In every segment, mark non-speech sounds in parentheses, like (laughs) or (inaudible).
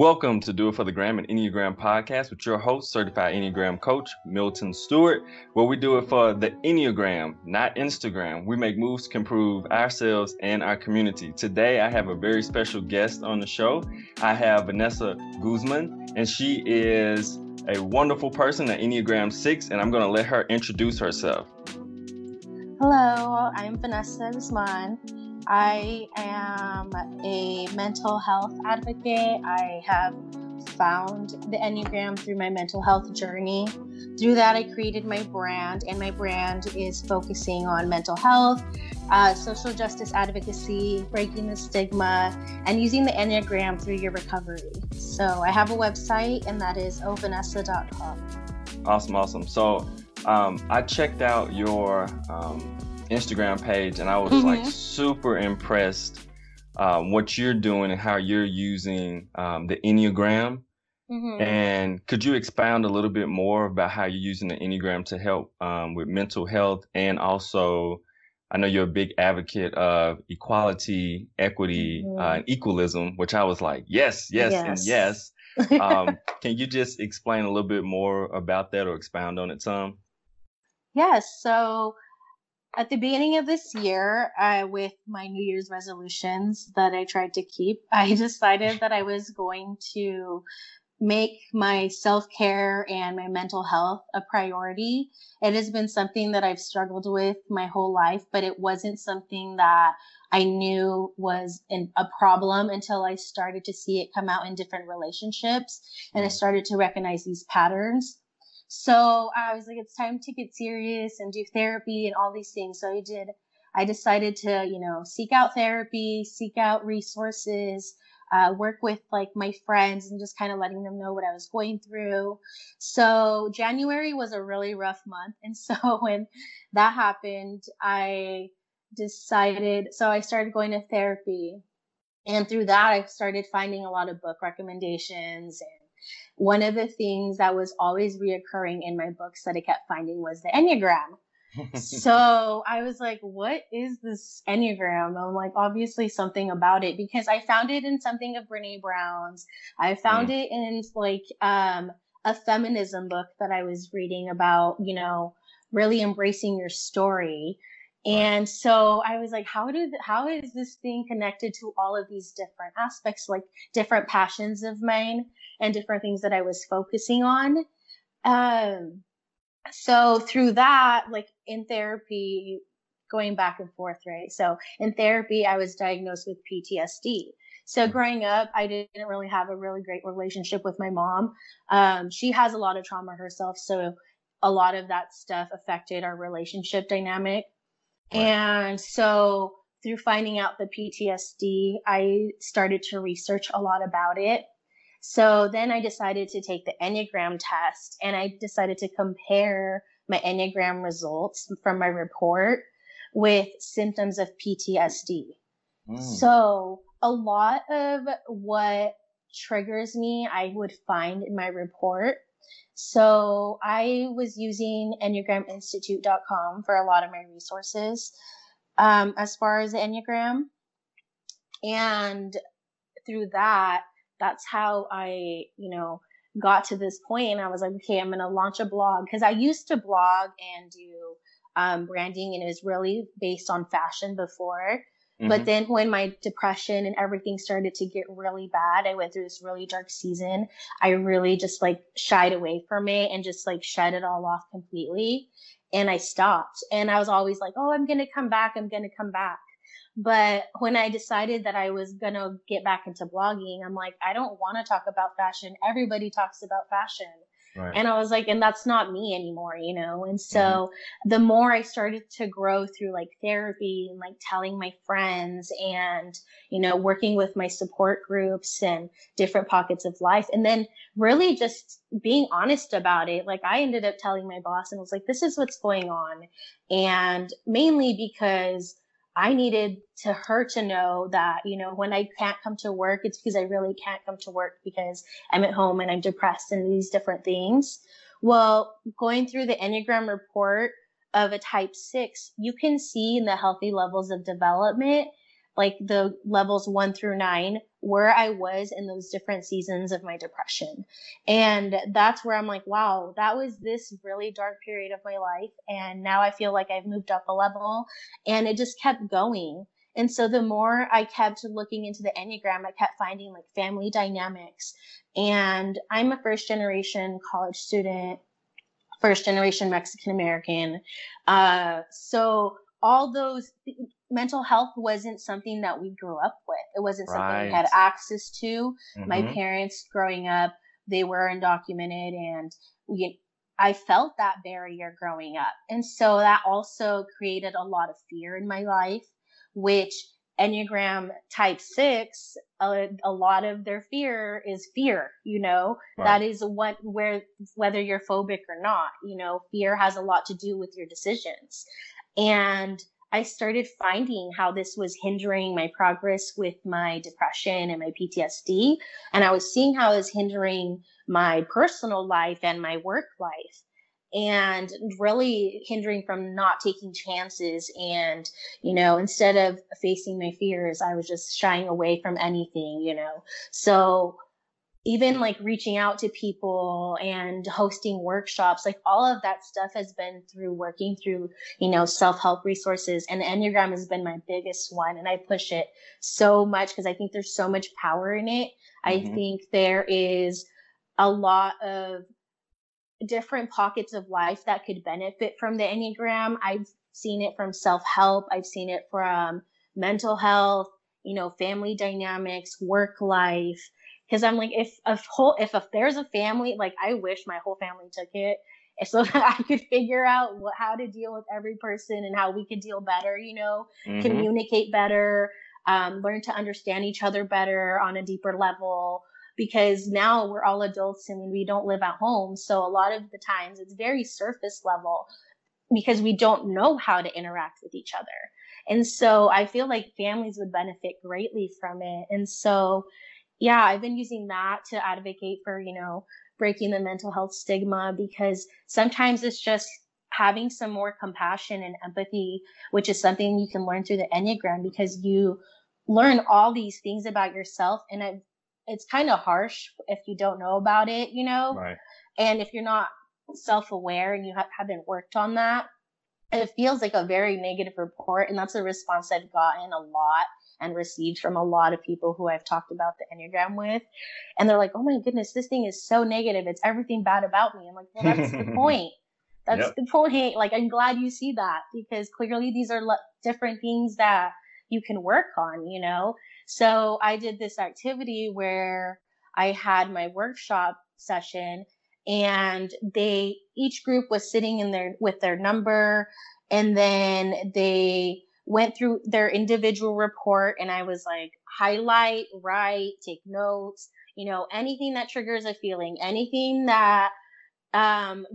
Welcome to Do It for the Gram and Enneagram podcast with your host, certified Enneagram coach, Milton Stewart, where we do it for the Enneagram, not Instagram. We make moves to improve ourselves and our community. Today, I have a very special guest on the show. I have Vanessa Guzman, and she is a wonderful person at Enneagram 6, and I'm going to let her introduce herself. Hello, I'm Vanessa Guzman. I am a mental health advocate. I have found the Enneagram through my mental health journey. Through that, I created my brand, and my brand is focusing on mental health, uh, social justice advocacy, breaking the stigma, and using the Enneagram through your recovery. So I have a website, and that is ovanessa.com. Awesome, awesome. So um, I checked out your um, Instagram page, and I was mm-hmm. like super impressed um, what you're doing and how you're using um, the Enneagram. Mm-hmm. And could you expound a little bit more about how you're using the Enneagram to help um, with mental health and also? I know you're a big advocate of equality, equity, mm-hmm. uh, and equalism, which I was like, yes, yes, yes. and yes. (laughs) Um, can you just explain a little bit more about that or expound on it some? Yes. So at the beginning of this year, uh, with my New Year's resolutions that I tried to keep, (laughs) I decided that I was going to make my self care and my mental health a priority. It has been something that I've struggled with my whole life, but it wasn't something that I knew was an, a problem until I started to see it come out in different relationships and I mm. started to recognize these patterns. So I was like, it's time to get serious and do therapy and all these things. So I did, I decided to, you know, seek out therapy, seek out resources, uh, work with like my friends and just kind of letting them know what I was going through. So January was a really rough month. And (laughs) so when that happened, I decided, so I started going to therapy. And through that, I started finding a lot of book recommendations and one of the things that was always reoccurring in my books that I kept finding was the Enneagram. (laughs) so I was like, what is this Enneagram? I'm like, obviously something about it because I found it in something of Brene Brown's. I found mm. it in like um, a feminism book that I was reading about, you know, really embracing your story. And so I was like, how did how is this thing connected to all of these different aspects, like different passions of mine and different things that I was focusing on? Um, so through that, like in therapy, going back and forth, right? So in therapy, I was diagnosed with PTSD. So mm. growing up, I didn't really have a really great relationship with my mom. Um, she has a lot of trauma herself, so a lot of that stuff affected our relationship dynamic. And so through finding out the PTSD, I started to research a lot about it. So then I decided to take the Enneagram test and I decided to compare my Enneagram results from my report with symptoms of PTSD. Mm. So a lot of what triggers me, I would find in my report. So I was using EnneagramInstitute.com for a lot of my resources um, as far as the Enneagram. And through that, that's how I, you know, got to this point and I was like, okay, I'm going to launch a blog because I used to blog and do um, branding and it was really based on fashion before. Mm-hmm. But then when my depression and everything started to get really bad, I went through this really dark season. I really just like shied away from it and just like shut it all off completely. And I stopped. And I was always like, oh, I'm going to come back. I'm going to come back. But when I decided that I was going to get back into blogging, I'm like, I don't want to talk about fashion. Everybody talks about fashion. Right. And I was like, and that's not me anymore, you know? And so mm-hmm. the more I started to grow through like therapy and like telling my friends and, you know, working with my support groups and different pockets of life, and then really just being honest about it, like I ended up telling my boss and was like, this is what's going on. And mainly because I needed to her to know that, you know, when I can't come to work, it's because I really can't come to work because I'm at home and I'm depressed and these different things. Well, going through the Enneagram report of a type six, you can see in the healthy levels of development, like the levels one through nine, where I was in those different seasons of my depression. And that's where I'm like, wow, that was this really dark period of my life. And now I feel like I've moved up a level and it just kept going. And so the more I kept looking into the Enneagram, I kept finding like family dynamics. And I'm a first generation college student, first generation Mexican American. Uh, so all those mental health wasn't something that we grew up with. It wasn't right. something we had access to. Mm-hmm. My parents growing up, they were undocumented and we I felt that barrier growing up. And so that also created a lot of fear in my life, which Enneagram type six, a, a lot of their fear is fear, you know, right. that is what, where, whether you're phobic or not, you know, fear has a lot to do with your decisions. And I started finding how this was hindering my progress with my depression and my PTSD. And I was seeing how it was hindering my personal life and my work life and really hindering from not taking chances. And, you know, instead of facing my fears, I was just shying away from anything, you know. So even like reaching out to people and hosting workshops, like all of that stuff has been through working through, you know, self help resources. And the Enneagram has been my biggest one. And I push it so much because I think there's so much power in it. Mm-hmm. I think there is a lot of different pockets of life that could benefit from the Enneagram. I've seen it from self help, I've seen it from mental health, you know, family dynamics, work life because I'm like, if a whole, if, if there's a family, like I wish my whole family took it (laughs) so that I could figure out what, how to deal with every person and how we could deal better, you know, mm-hmm. communicate better, um, learn to understand each other better on a deeper level. Because now we're all adults and we don't live at home. So a lot of the times it's very surface level because we don't know how to interact with each other. And so I feel like families would benefit greatly from it. And so yeah, I've been using that to advocate for, you know, breaking the mental health stigma because sometimes it's just having some more compassion and empathy, which is something you can learn through the Enneagram because you learn all these things about yourself. And it, it's kind of harsh if you don't know about it, you know? Right. And if you're not self aware and you ha- haven't worked on that, it feels like a very negative report. And that's a response I've gotten a lot and received from a lot of people who I've talked about the Enneagram with. And they're like, oh my goodness, this thing is so negative. It's everything bad about me. I'm like, well, that's the (laughs) point. That's yep. the point. Like, I'm glad you see that because clearly these are le- different things that you can work on, you know? So I did this activity where I had my workshop session and they, each group was sitting in their, with their number and then they went through their individual report and I was like, highlight, write, take notes, you know, anything that triggers a feeling, anything that um,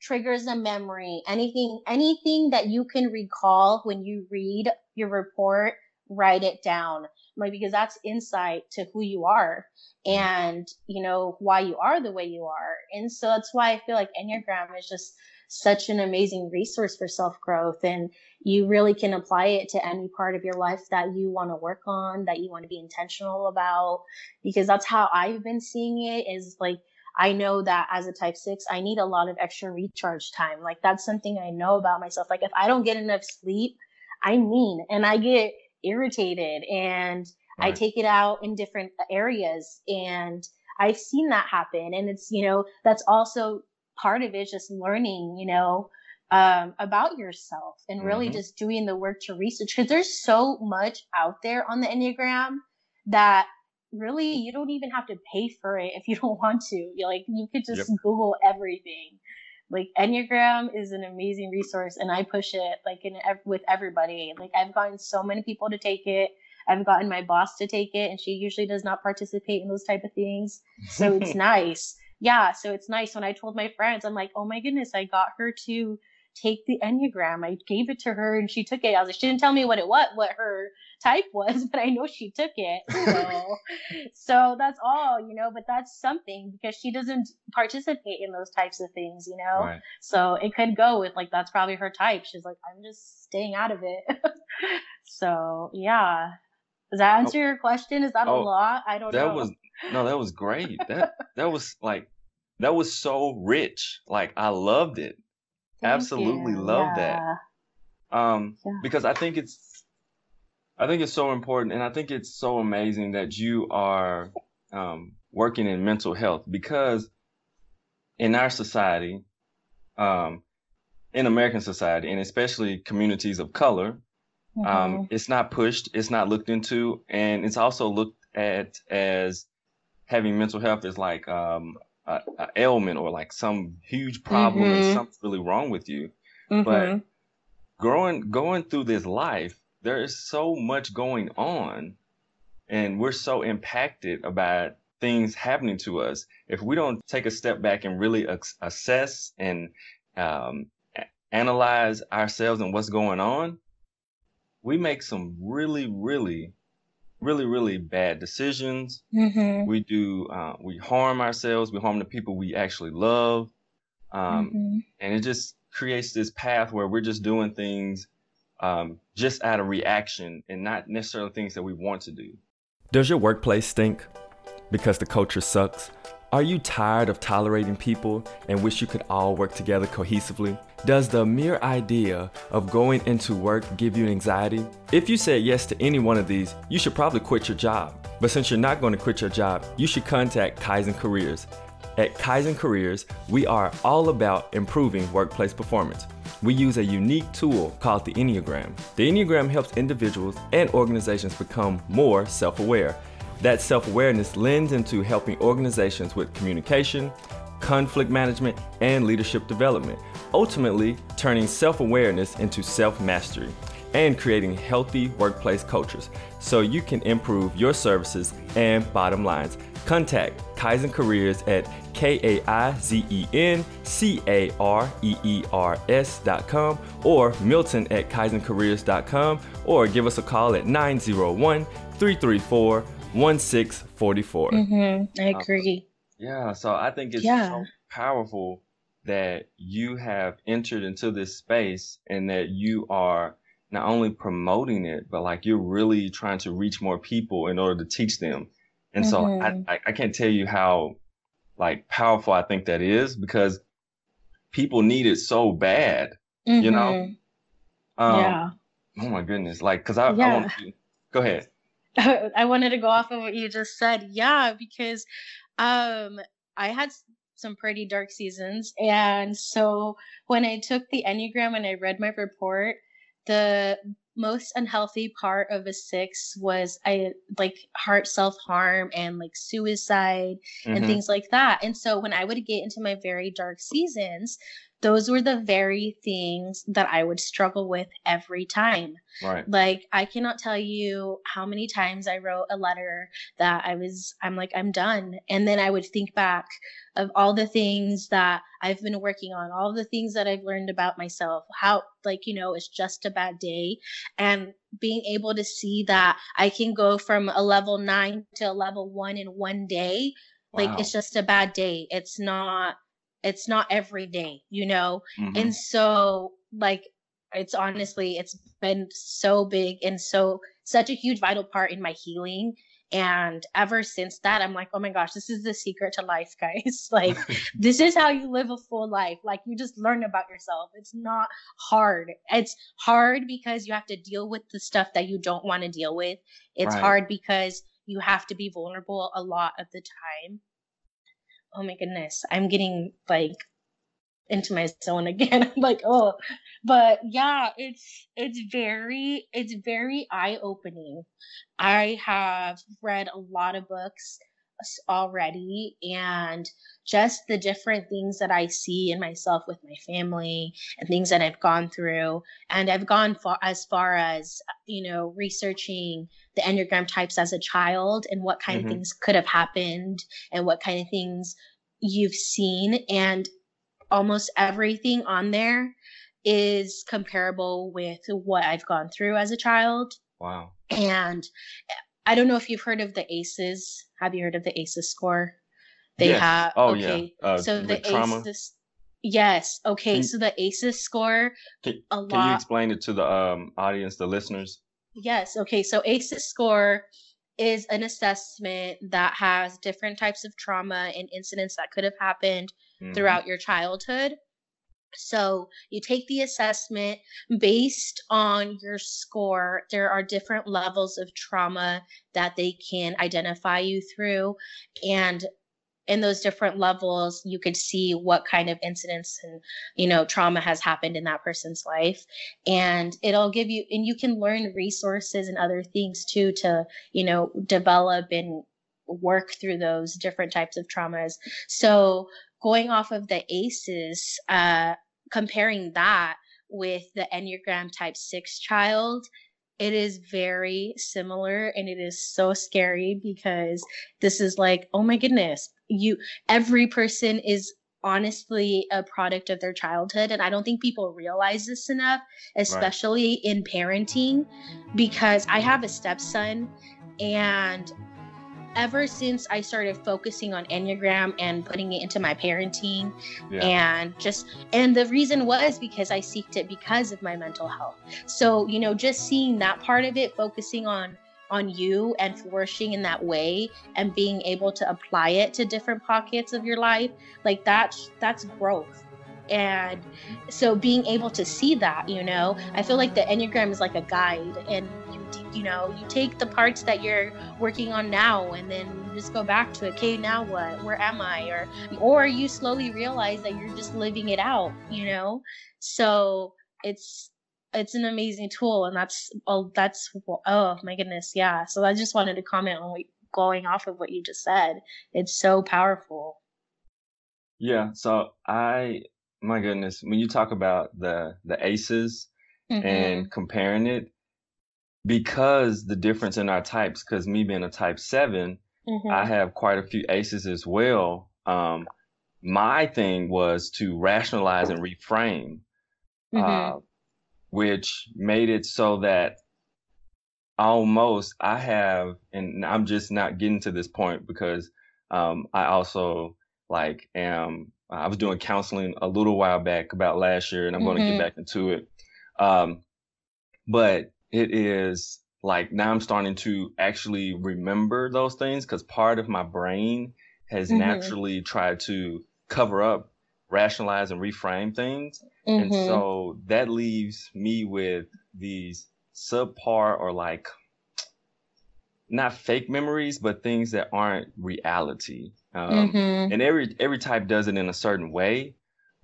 triggers a memory, anything, anything that you can recall when you read your report, write it down. Like, because that's insight to who you are and, you know, why you are the way you are. And so that's why I feel like Enneagram is just such an amazing resource for self growth. And you really can apply it to any part of your life that you want to work on, that you want to be intentional about, because that's how I've been seeing it is like, I know that as a type six, I need a lot of extra recharge time. Like that's something I know about myself. Like if I don't get enough sleep, I mean, and I get irritated and right. I take it out in different areas and I've seen that happen. And it's, you know, that's also part of it is just learning, you know, um, about yourself and really mm-hmm. just doing the work to research because there's so much out there on the Enneagram that really you don't even have to pay for it if you don't (laughs) want to. You're like you could just yep. Google everything. Like Enneagram is an amazing resource, and I push it like in with everybody. Like I've gotten so many people to take it. I've gotten my boss to take it, and she usually does not participate in those type of things. So it's (laughs) nice yeah, so it's nice when I told my friends, I'm like, oh my goodness, I got her to take the Enneagram. I gave it to her and she took it. I was like, she didn't tell me what it what what her type (laughs) was, but I know she took it. So (laughs) so that's all, you know, but that's something because she doesn't participate in those types of things, you know? Right. So it could go with like that's probably her type. She's like, I'm just staying out of it. (laughs) so yeah. Does that oh. answer oh, your question? Is that oh, a lot? I don't that know. That was no, that was great. That that was like that was so rich. Like I loved it. Thank Absolutely you. loved yeah. that. Um yeah. because I think it's I think it's so important and I think it's so amazing that you are um working in mental health because in our society, um, in American society, and especially communities of color, um, mm-hmm. um, it's not pushed, it's not looked into, and it's also looked at as having mental health is like um, a, a ailment or like some huge problem mm-hmm. and something's really wrong with you. Mm-hmm. But growing, going through this life, there is so much going on, and we're so impacted about things happening to us, if we don't take a step back and really assess and um, analyze ourselves and what's going on, we make some really, really, really, really bad decisions. Mm-hmm. We do, uh, we harm ourselves. We harm the people we actually love. Um, mm-hmm. And it just creates this path where we're just doing things um, just out of reaction and not necessarily things that we want to do. Does your workplace stink? because the culture sucks? Are you tired of tolerating people and wish you could all work together cohesively? Does the mere idea of going into work give you anxiety? If you said yes to any one of these, you should probably quit your job. But since you're not going to quit your job, you should contact Kaizen Careers. At Kaizen Careers, we are all about improving workplace performance. We use a unique tool called the Enneagram. The Enneagram helps individuals and organizations become more self aware that self awareness lends into helping organizations with communication, conflict management, and leadership development, ultimately turning self awareness into self mastery and creating healthy workplace cultures so you can improve your services and bottom lines. Contact Kaizen Careers at K A I Z E N C A R E E R S dot com or Milton at KaizenCareers.com or give us a call at 901 334 1644. Mm-hmm. I agree. Yeah, so I think it's yeah. so powerful that you have entered into this space and that you are not only promoting it, but like you're really trying to reach more people in order to teach them. And mm-hmm. so I, mm-hmm. I, I can't tell you how like powerful I think that is because people need it so bad, mm-hmm. you know? Um, yeah. Oh my goodness. Like, cause I, yeah. I want to, go ahead. (laughs) I wanted to go off of what you just said. Yeah, because um, I had some pretty dark seasons. And so when I took the Enneagram and I read my report, the most unhealthy part of a six was I like heart self harm and like suicide mm-hmm. and things like that. And so when I would get into my very dark seasons, those were the very things that I would struggle with every time. Right. Like I cannot tell you how many times I wrote a letter that I was I'm like I'm done and then I would think back of all the things that I've been working on, all the things that I've learned about myself, how like you know it's just a bad day and being able to see that I can go from a level 9 to a level 1 in one day. Wow. Like it's just a bad day. It's not it's not every day, you know? Mm-hmm. And so like it's honestly it's been so big and so such a huge vital part in my healing. And ever since that i'm like oh my gosh this is the secret to life (laughs) guys. Like (laughs) this is how you live a full life. Like you just learn about yourself. It's not hard. It's hard because you have to deal with the stuff that you don't want to deal with. It's right. hard because you have to be vulnerable a lot of the time oh my goodness, I'm getting like into my zone (laughs) again. I'm like, oh, but yeah, it's it's very it's very eye opening. I have read a lot of books already and just the different things that I see in myself with my family and things that I've gone through. And I've gone far as far as, you know, researching the Enneagram types as a child and what kind mm-hmm. of things could have happened and what kind of things you've seen. And almost everything on there is comparable with what I've gone through as a child. Wow. And I don't know if you've heard of the ACEs. Have you heard of the ACEs score? They yes. have oh okay. yeah. Uh, so the trauma. ACEs Yes. Okay. Can, so the ACEs score can, a lot. Can you explain it to the um, audience, the listeners? Yes. Okay. So ACEs score is an assessment that has different types of trauma and incidents that could have happened mm-hmm. throughout your childhood. So you take the assessment based on your score. There are different levels of trauma that they can identify you through. And in those different levels you could see what kind of incidents and you know trauma has happened in that person's life and it'll give you and you can learn resources and other things too to you know develop and work through those different types of traumas so going off of the aces uh comparing that with the enneagram type 6 child it is very similar and it is so scary because this is like oh my goodness you every person is honestly a product of their childhood and i don't think people realize this enough especially right. in parenting because i have a stepson and ever since I started focusing on Enneagram and putting it into my parenting yeah. and just and the reason was because I seeked it because of my mental health. So, you know, just seeing that part of it, focusing on on you and flourishing in that way and being able to apply it to different pockets of your life, like that's that's growth. And so being able to see that, you know, I feel like the Enneagram is like a guide and you know, you take the parts that you're working on now and then you just go back to it. Okay, now what? Where am I? Or or you slowly realize that you're just living it out, you know? So it's it's an amazing tool and that's oh that's oh my goodness, yeah. So I just wanted to comment on what, going off of what you just said. It's so powerful. Yeah, so I my goodness, when you talk about the the aces mm-hmm. and comparing it, because the difference in our types, because me being a type 7 mm-hmm. I have quite a few aces as well. Um, my thing was to rationalize and reframe, mm-hmm. uh, which made it so that almost I have, and I'm just not getting to this point because um, I also like am. I was doing counseling a little while back about last year, and I'm mm-hmm. going to get back into it. Um, but it is like now I'm starting to actually remember those things because part of my brain has mm-hmm. naturally tried to cover up, rationalize, and reframe things. Mm-hmm. And so that leaves me with these subpar or like not fake memories, but things that aren't reality. Um, mm-hmm. And every every type does it in a certain way.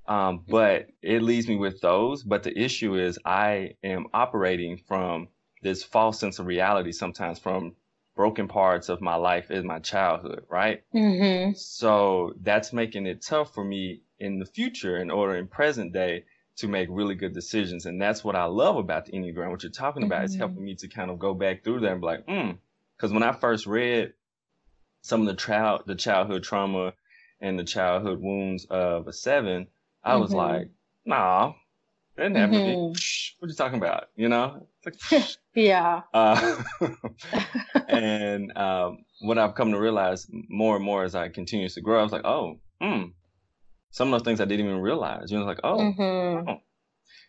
Um, but it leaves me with those. But the issue is I am operating from this false sense of reality sometimes from broken parts of my life in my childhood, right? Mm-hmm. So that's making it tough for me in the future in order in present day to make really good decisions. And that's what I love about the Enneagram. What you're talking about mm-hmm. is helping me to kind of go back through there and be like, hmm. Because when I first read some of the child, the childhood trauma and the childhood wounds of a seven, I mm-hmm. was like, nah, that never mm-hmm. what are you talking about? You know? Like, (laughs) yeah. Uh, (laughs) and um, what I've come to realize more and more as I continue to grow, I was like, oh, hmm. Some of those things I didn't even realize. You know, like, oh, mm-hmm. oh.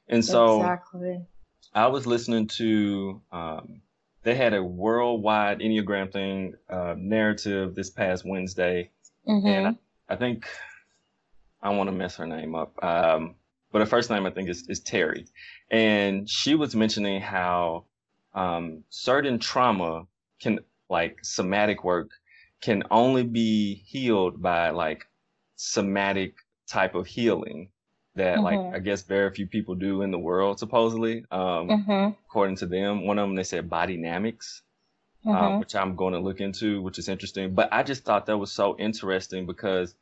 And so exactly. I was listening to um, they had a worldwide Enneagram thing uh, narrative this past Wednesday, mm-hmm. and I, I, think I want to mess her name up. Um, but her first name I think is, is Terry, and she was mentioning how um, certain trauma can like somatic work can only be healed by like somatic type of healing that mm-hmm. like I guess very few people do in the world supposedly. Um, mm-hmm. According to them, one of them they said body dynamics, uh, mm-hmm. which I'm going to look into, which is interesting. But I just thought that was so interesting because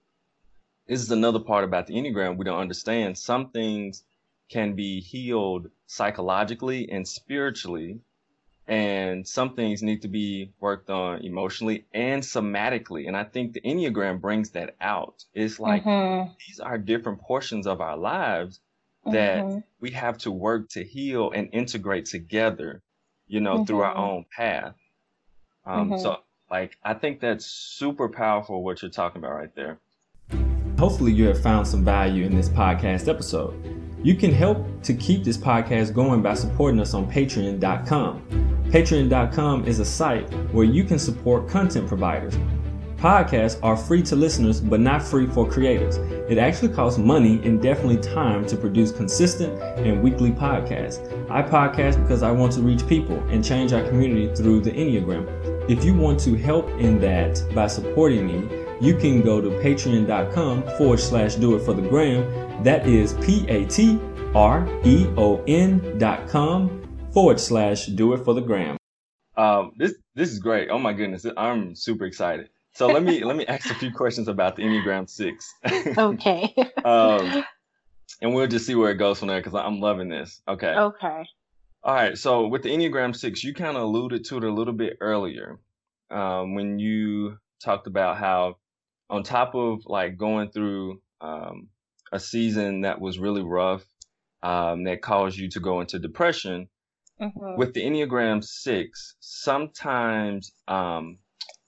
this is another part about the Enneagram we don't understand. Some things can be healed psychologically and spiritually, and some things need to be worked on emotionally and somatically. And I think the Enneagram brings that out. It's like mm-hmm. these are different portions of our lives that mm-hmm. we have to work to heal and integrate together, you know, mm-hmm. through our mm-hmm. own path. Um, so, mm-hmm. like, I think that's super powerful what you're talking about right there. Hopefully, you have found some value in this podcast episode. You can help to keep this podcast going by supporting us on patreon.com. Patreon.com is a site where you can support content providers. Podcasts are free to listeners, but not free for creators. It actually costs money and definitely time to produce consistent and weekly podcasts. I podcast because I want to reach people and change our community through the Enneagram. If you want to help in that by supporting me, you can go to patreon.com forward slash do it for the gram. That is P A T R E O N dot com forward slash do it for the gram. Um, this this is great. Oh my goodness, I'm super excited. So let me let me ask a few questions about the Enneagram Six. okay. (laughs) um, and we'll just see where it goes from there because I'm loving this. Okay. Okay. All right. So with the Enneagram Six, you kind of alluded to it a little bit earlier um, when you talked about how, on top of like going through um, a season that was really rough, um, that caused you to go into depression, mm-hmm. with the Enneagram Six, sometimes um,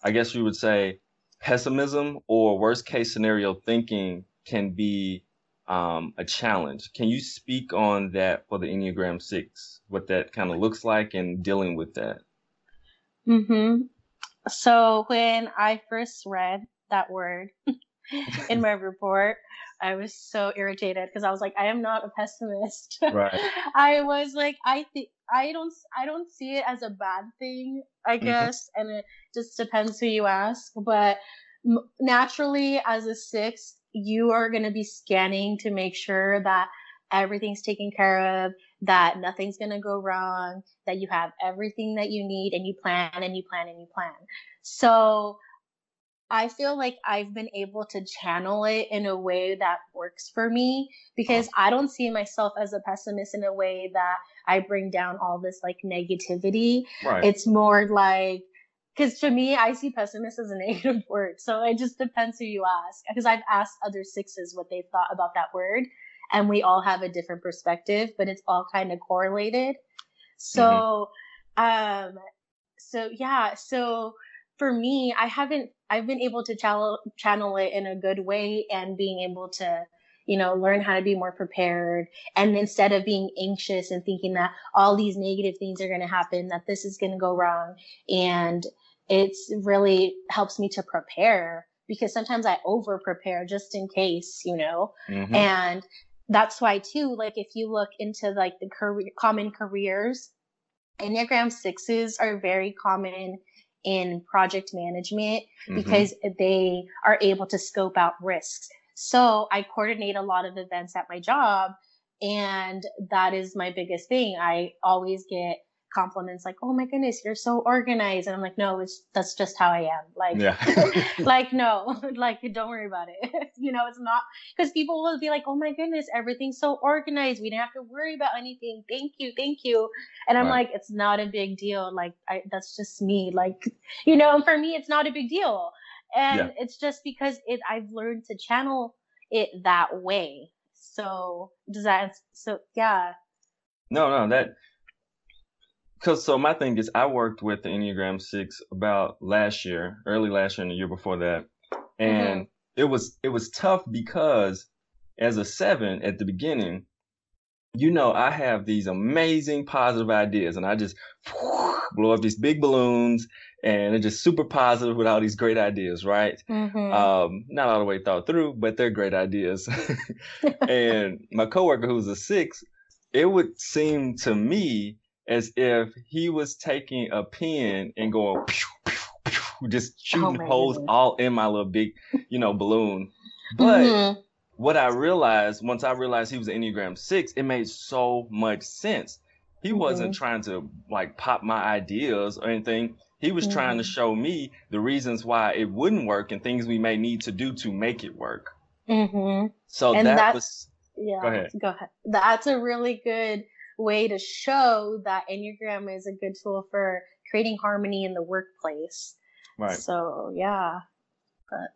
I guess you would say pessimism or worst case scenario thinking can be um, a challenge. Can you speak on that for the Enneagram Six, what that kind of looks like and dealing with that? Mm hmm. So when I first read that word (laughs) in (laughs) my report, I was so irritated because I was like, I am not a pessimist. Right. (laughs) I was like, I think I don't I don't see it as a bad thing, I mm-hmm. guess, mm-hmm. and it just depends who you ask. But naturally, as a six, you are going to be scanning to make sure that everything's taken care of, that nothing's going to go wrong, that you have everything that you need, and you plan and you plan and you plan. So I feel like I've been able to channel it in a way that works for me because I don't see myself as a pessimist in a way that I bring down all this like negativity. Right. It's more like, because to me, I see pessimist as a (laughs) negative word. So it just depends who you ask. Because I've asked other sixes what they've thought about that word, and we all have a different perspective, but it's all kind of correlated. So, mm-hmm. um, so yeah, so for me, I haven't, I've been able to channel, channel it in a good way and being able to, you know, learn how to be more prepared. And instead of being anxious and thinking that all these negative things are going to happen, that this is going to go wrong. And it's really helps me to prepare because sometimes I over prepare just in case, you know, mm-hmm. and that's why too, like if you look into like the career, common careers, Enneagram sixes are very common in project management mm-hmm. because they are able to scope out risks. So I coordinate a lot of events at my job and that is my biggest thing. I always get compliments like, "Oh my goodness, you're so organized," and I'm like, "No, it's that's just how I am." Like, yeah. (laughs) (laughs) like no, (laughs) like don't worry about it. you know, it's not because people will be like, "Oh my goodness, everything's so organized. We didn't have to worry about anything. Thank you, thank you." And I'm right. like, "It's not a big deal. Like, I, that's just me. Like, you know, for me, it's not a big deal." And yeah. it's just because it I've learned to channel it that way. So does that so yeah. No, no, that Cause so my thing is I worked with the Enneagram six about last year, early last year and the year before that. And mm-hmm. it was it was tough because as a seven at the beginning, you know, I have these amazing positive ideas and I just (laughs) blow up these big balloons and they're just super positive with all these great ideas, right? Mm-hmm. Um, not all the way thought through, but they're great ideas. (laughs) (laughs) and my coworker who's a six, it would seem to me as if he was taking a pen and going pew, pew, pew, just shooting oh holes all in my little big, you know, balloon. (laughs) But mm-hmm. what I realized once I realized he was an Enneagram six, it made so much sense. He mm-hmm. wasn't trying to like pop my ideas or anything. He was mm-hmm. trying to show me the reasons why it wouldn't work and things we may need to do to make it work. Mm-hmm. So and that was. Yeah. Go ahead. Go ahead. That's a really good way to show that Enneagram is a good tool for creating harmony in the workplace. Right. So yeah. But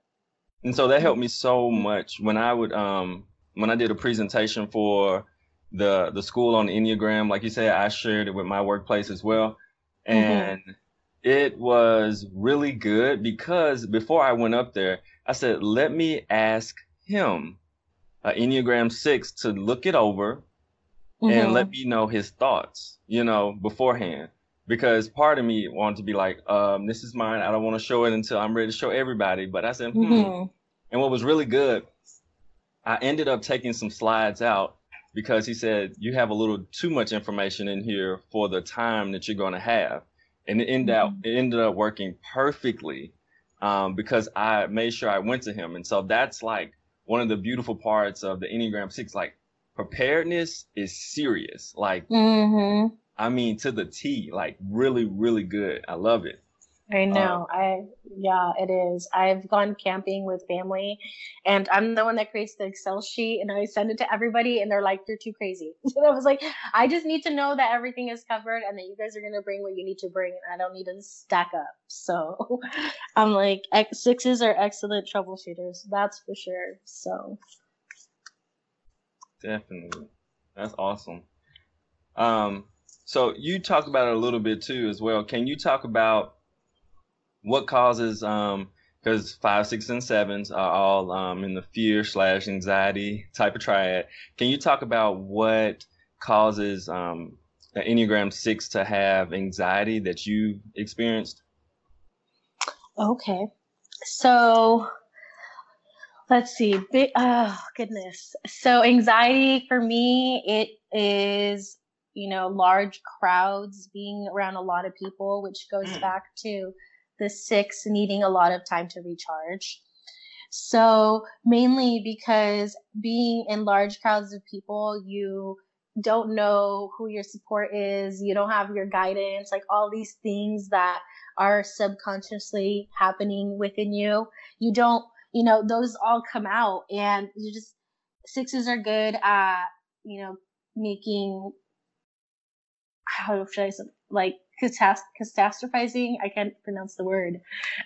and so that helped me so much when I would um when I did a presentation for the the school on Enneagram, like you said, I shared it with my workplace as well. Mm-hmm. And mm-hmm. it was really good because before I went up there, I said, let me ask him, uh, Enneagram six, to look it over mm-hmm. and let me know his thoughts, you know, beforehand. because part of me wanted to be like, um, this is mine. I don't want to show it until I'm ready to show everybody. But I said, hmm. Mm-hmm. And what was really good, I ended up taking some slides out because he said you have a little too much information in here for the time that you're going to have, and it ended mm-hmm. up it ended up working perfectly um, because I made sure I went to him, and so that's like one of the beautiful parts of the Enneagram Six. Like preparedness is serious. Like mm-hmm. I mean to the T. Like really, really good. I love it. I know. Uh, I yeah, it is. I've gone camping with family and I'm the one that creates the Excel sheet and I send it to everybody and they're like, You're too crazy. (laughs) And I was like, I just need to know that everything is covered and that you guys are gonna bring what you need to bring and I don't need to stack up. (laughs) So I'm like X sixes are excellent troubleshooters, that's for sure. So Definitely. That's awesome. Um so you talked about it a little bit too as well. Can you talk about what causes um because five, six, and sevens are all um, in the fear slash anxiety type of triad. Can you talk about what causes um, the Enneagram six to have anxiety that you experienced? Okay, so let's see. oh goodness. So anxiety for me, it is you know large crowds, being around a lot of people, which goes mm. back to the six needing a lot of time to recharge. So mainly because being in large crowds of people, you don't know who your support is, you don't have your guidance, like all these things that are subconsciously happening within you. You don't, you know, those all come out and you just sixes are good at, you know, making how should I say like catastrophizing. I can't pronounce the word.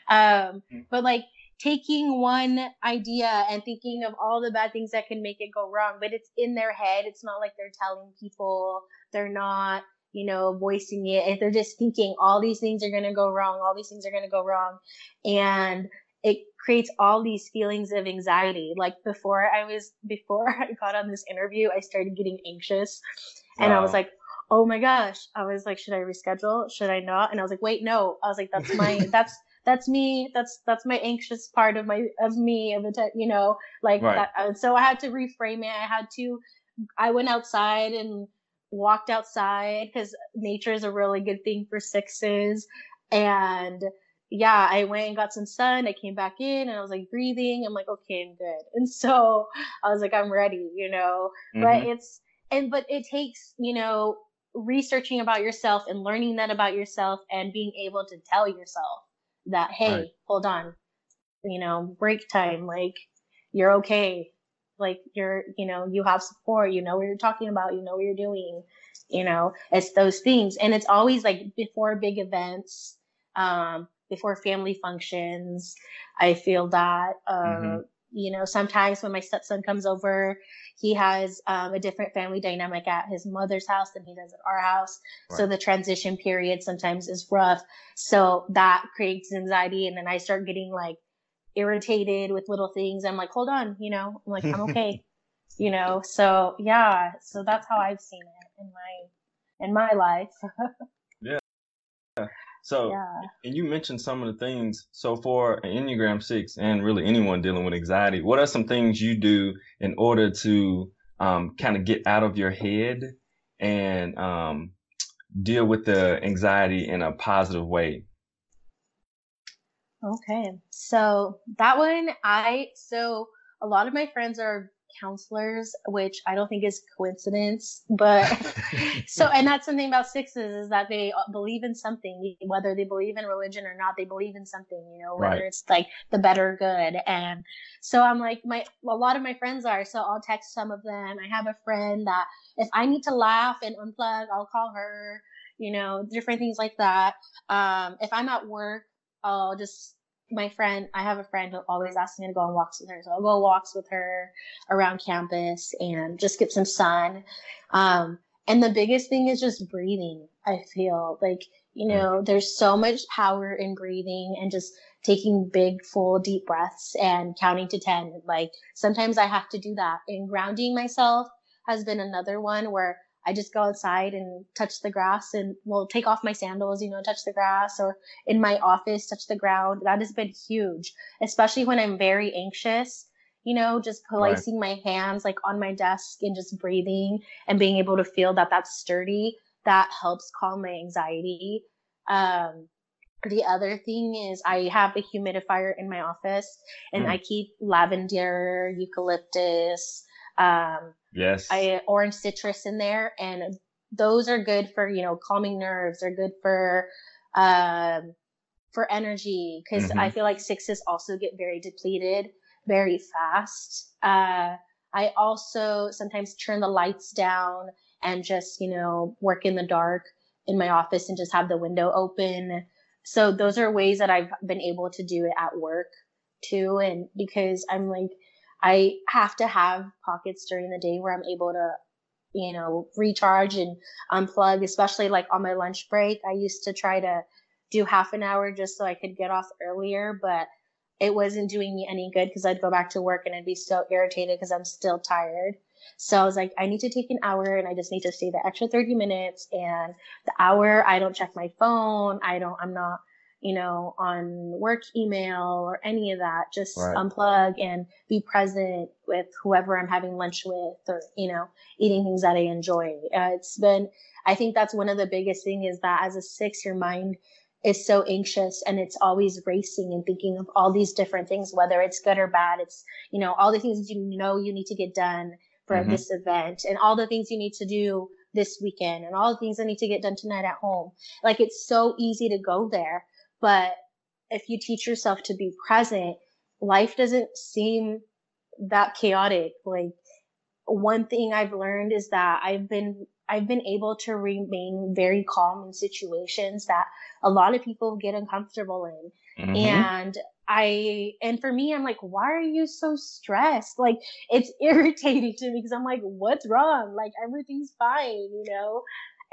Um, mm. but like taking one idea and thinking of all the bad things that can make it go wrong, but it's in their head. It's not like they're telling people. They're not, you know, voicing it. They're just thinking all these things are going to go wrong. All these things are going to go wrong. And it creates all these feelings of anxiety. Like before I was, before (laughs) I got on this interview, I started getting anxious and wow. I was like, oh my gosh. I was like, should I reschedule? Should I not? And I was like, wait, no. I was like, that's my, (laughs) that's, that's me. That's, that's my anxious part of my, of me, of it, you know, like right. that. So I had to reframe it. I had to, I went outside and walked outside because nature is a really good thing for sixes. And yeah, I went and got some sun. I came back in and I was like breathing. I'm like, okay, I'm good. (laughs) And so I was like, I'm ready, you know, mm-hmm. but it's, and, but it takes, you know, researching about yourself and learning that about yourself and being able to tell yourself that, hey, right. hold on, you know, break time, like you're okay. Like you're, you know, you have support, you know what you're talking about, you know what you're doing, you know, it's those things. And it's always like before big events, um, before family functions. I feel that, uh, mm-hmm. you know, sometimes when my stepson comes over, he has um, a different family dynamic at his mother's house than he does at our house. Right. So the transition period sometimes is rough. So that creates anxiety. And then I start getting like irritated with little things. I'm like, hold on, you know, I'm like, I'm okay, (laughs) you know? So yeah, so that's how I've seen it in my, in my life. (laughs) So, yeah. and you mentioned some of the things. So, for an Enneagram Six and really anyone dealing with anxiety, what are some things you do in order to um, kind of get out of your head and um, deal with the anxiety in a positive way? Okay, so that one, I so a lot of my friends are counselors, which I don't think is coincidence. But (laughs) so, and that's something about sixes is that they uh, believe in something, whether they believe in religion or not, they believe in something, you know, whether right. it's like the better good. And so I'm like, my, a lot of my friends are, so I'll text some of them. I have a friend that if I need to laugh and unplug, I'll call her, you know, different things like that. Um, if I'm at work, I'll just my friend, I have a friend who always asks me to go on walks with her. So I'll go walks with her around campus and just get some sun. Um, and the biggest thing is just breathing. I feel like, you know, there's so much power in breathing and just taking big, full, deep breaths and counting to 10. Like sometimes I have to do that and grounding myself has been another one where I just go outside and touch the grass and well, take off my sandals, you know, touch the grass or in my office, touch the ground. That has been huge, especially when I'm very anxious, you know, just placing right. my hands like on my desk and just breathing and being able to feel that that's sturdy. That helps calm my anxiety. Um, the other thing is I have a humidifier in my office and mm. I keep lavender, eucalyptus, um, yes, I orange citrus in there, and those are good for you know calming nerves. They're good for um, for energy because mm-hmm. I feel like sixes also get very depleted very fast. Uh, I also sometimes turn the lights down and just you know work in the dark in my office and just have the window open. So those are ways that I've been able to do it at work too. And because I'm like, I have to have pockets during the day where I'm able to, you know, recharge and unplug, especially like on my lunch break. I used to try to do half an hour just so I could get off earlier, but it wasn't doing me any good because I'd go back to work and I'd be so irritated because I'm still tired. So I was like, I need to take an hour and I just need to stay the extra 30 minutes. And the hour, I don't check my phone. I don't, I'm not you know, on work email or any of that. Just right. unplug and be present with whoever I'm having lunch with or, you know, eating things that I enjoy. Uh, it's been, I think that's one of the biggest thing is that as a six, your mind is so anxious and it's always racing and thinking of all these different things, whether it's good or bad. It's, you know, all the things that you know you need to get done for mm-hmm. this event and all the things you need to do this weekend and all the things I need to get done tonight at home. Like it's so easy to go there. But if you teach yourself to be present, life doesn't seem that chaotic. Like one thing I've learned is that I've been I've been able to remain very calm in situations that a lot of people get uncomfortable in. Mm-hmm. And I, and for me, I'm like, why are you so stressed? Like, it's (laughs) irritating to me because I'm like, what's wrong? Like, everything's fine, you know?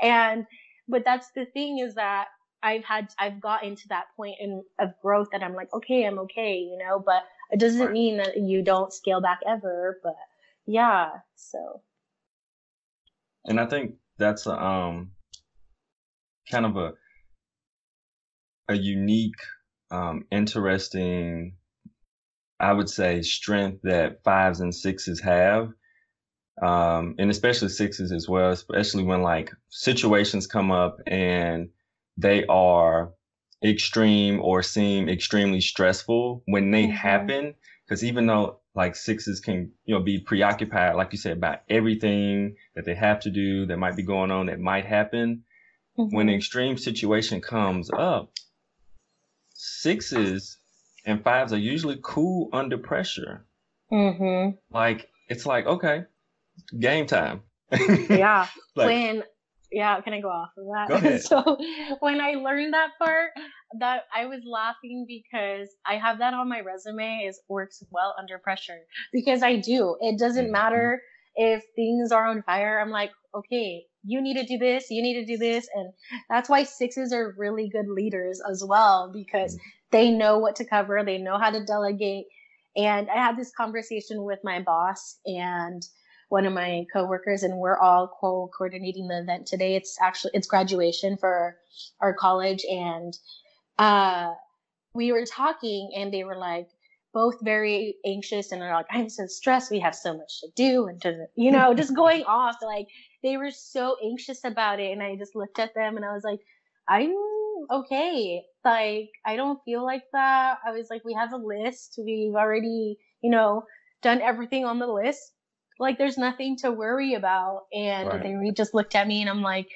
And, but that's the thing is that I've had I've gotten to that point in of growth that I'm like, okay, I'm okay, you know, but it doesn't right. mean that you don't scale back ever, but yeah, so and I think that's a um kind of a a unique um interesting I would say strength that fives and sixes have um and especially sixes as well especially when like situations come up and they are extreme or seem extremely stressful when they mm-hmm. happen because even though like sixes can you know be preoccupied like you said about everything that they have to do that might be going on that might happen mm-hmm. when an extreme situation comes up sixes and fives are usually cool under pressure mm-hmm. like it's like okay game time (laughs) yeah like, when yeah, can I go off of that? (laughs) So when I learned that part, that I was laughing because I have that on my resume is works well under pressure because I do. It doesn't mm-hmm. matter if things are on fire. I'm like, okay, you need to do this, you need to do this. And that's why sixes are really good leaders as well because mm-hmm. they know what to cover. They know how to delegate. And I had this conversation with my boss and one of my coworkers and we're all co-coordinating the event today. It's actually, it's graduation for our college and, uh, we were talking and they were like, both very anxious and they're like, I'm so stressed. We have so much to do and to, you know, just (laughs) going off. Like they were so anxious about it. And I just looked at them and I was like, I'm okay. Like, I don't feel like that. I was like, we have a list. We've already, you know, done everything on the list like there's nothing to worry about. And right. they just looked at me and I'm like,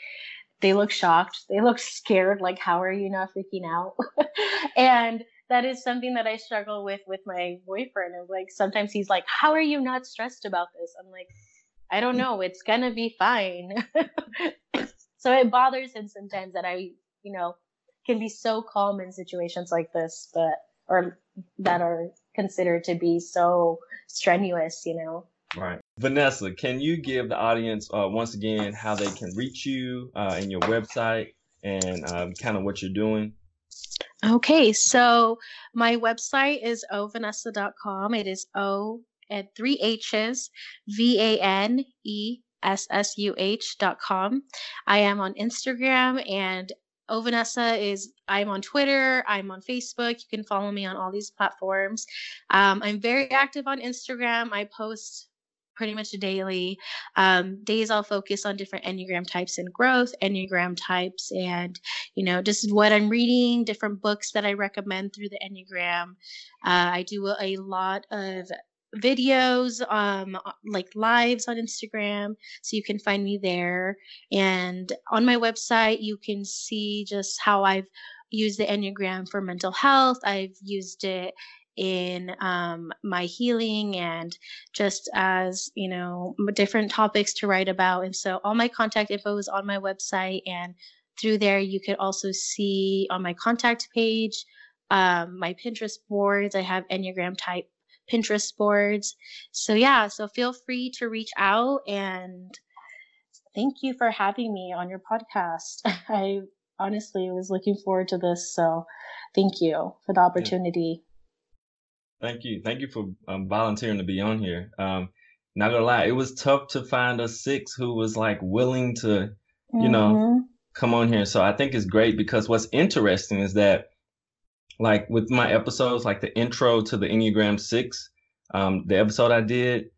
they look shocked. They look scared. Like, how are you not freaking out? (laughs) and that is something that I struggle with with my boyfriend. And like, sometimes he's like, how are you not stressed about this? I'm like, I don't know. It's gonna be fine. (laughs) so it bothers him sometimes that I, you know, can be so calm in situations like this, but, or that are considered to be so strenuous, you know? Right. Vanessa, can you give the audience uh, once again how they can reach you uh, and your website and um, kind of what you're doing? Okay, so my website is ovanessa.com. It is O and three H's, V A N E ssuh.com. I am on Instagram and O Vanessa is I'm on Twitter, I'm on Facebook. You can follow me on all these platforms. Um, I'm very active on Instagram. I post pretty much daily. Um, days I'll focus on different Enneagram types and growth, Enneagram types, and you know, just what I'm reading, different books that I recommend through the Enneagram. Uh, I do a lot of videos um like lives on Instagram so you can find me there and on my website you can see just how I've used the Enneagram for mental health I've used it in um, my healing and just as you know different topics to write about. And so all my contact info is on my website and through there you could also see on my contact page um, my pinterest boards. I have enneagram type pinterest boards. So yeah so feel free to reach out and thank you for having me on your podcast. (laughs) I honestly was looking forward to this so thank you for the opportunity Thank you. Thank you for um, volunteering to be on here. Um, not gonna lie, it was tough to find a six who was like willing to, you mm-hmm. know, come on here. So I think it's great because what's interesting is that, like with my episodes, like the intro to the Enneagram Six, um, the episode I did,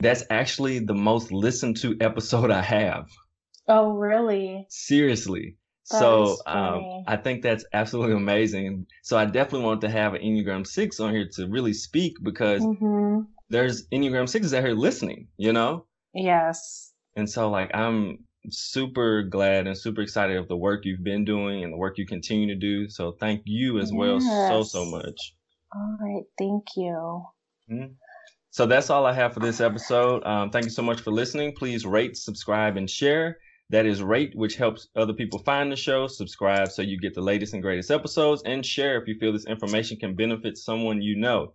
that's actually the most listened to (laughs) episode I have. Oh, really? Seriously so um, I think that's absolutely amazing. So I definitely want to have an Enneagram six on here to really speak because mm-hmm. there's Enneagram sixes out here listening, you know? Yes. And so like I'm super glad and super excited of the work you've been doing and the work you continue to do. So thank you as yes. well so so much. All right, thank you. Mm-hmm. So that's all I have for this episode. Um, thank you so much for listening. Please rate, subscribe, and share. That is rate, which helps other people find the show, subscribe so you get the latest and greatest episodes, and share if you feel this information can benefit someone you know.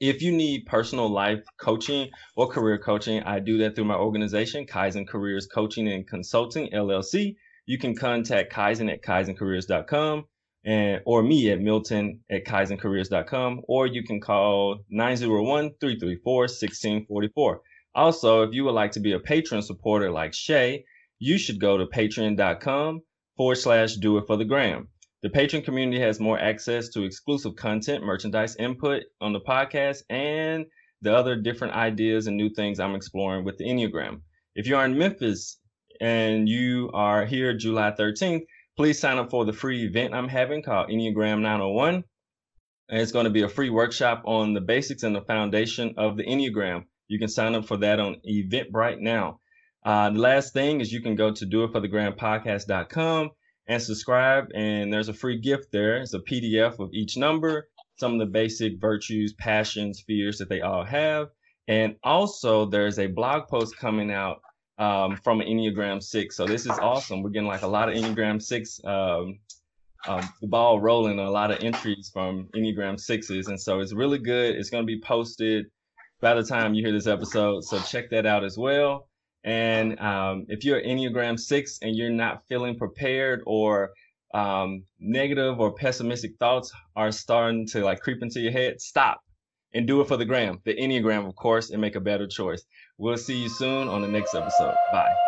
If you need personal life coaching or career coaching, I do that through my organization, Kaizen Careers Coaching and Consulting LLC. You can contact Kaizen at kaizencareers.com and or me at Milton at kaizencareers.com, or you can call 901-334-1644. Also, if you would like to be a patron supporter like Shay, you should go to patreon.com forward slash do it for the gram. The patron community has more access to exclusive content, merchandise input on the podcast, and the other different ideas and new things I'm exploring with the Enneagram. If you are in Memphis and you are here July 13th, please sign up for the free event I'm having called Enneagram 901. And it's going to be a free workshop on the basics and the foundation of the Enneagram. You can sign up for that on Eventbrite now. Uh, the last thing is you can go to doitforthegramPodcast.com and subscribe, and there's a free gift there. It's a PDF of each number, some of the basic virtues, passions, fears that they all have. And also, there's a blog post coming out um, from Enneagram 6. So this is awesome. We're getting like a lot of Enneagram 6, um, um, the ball rolling, a lot of entries from Enneagram 6s. And so it's really good. It's going to be posted by the time you hear this episode. So check that out as well. And um, if you're Enneagram 6 and you're not feeling prepared or um, negative or pessimistic thoughts are starting to like creep into your head, stop and do it for the gram, the Enneagram, of course, and make a better choice. We'll see you soon on the next episode. Bye.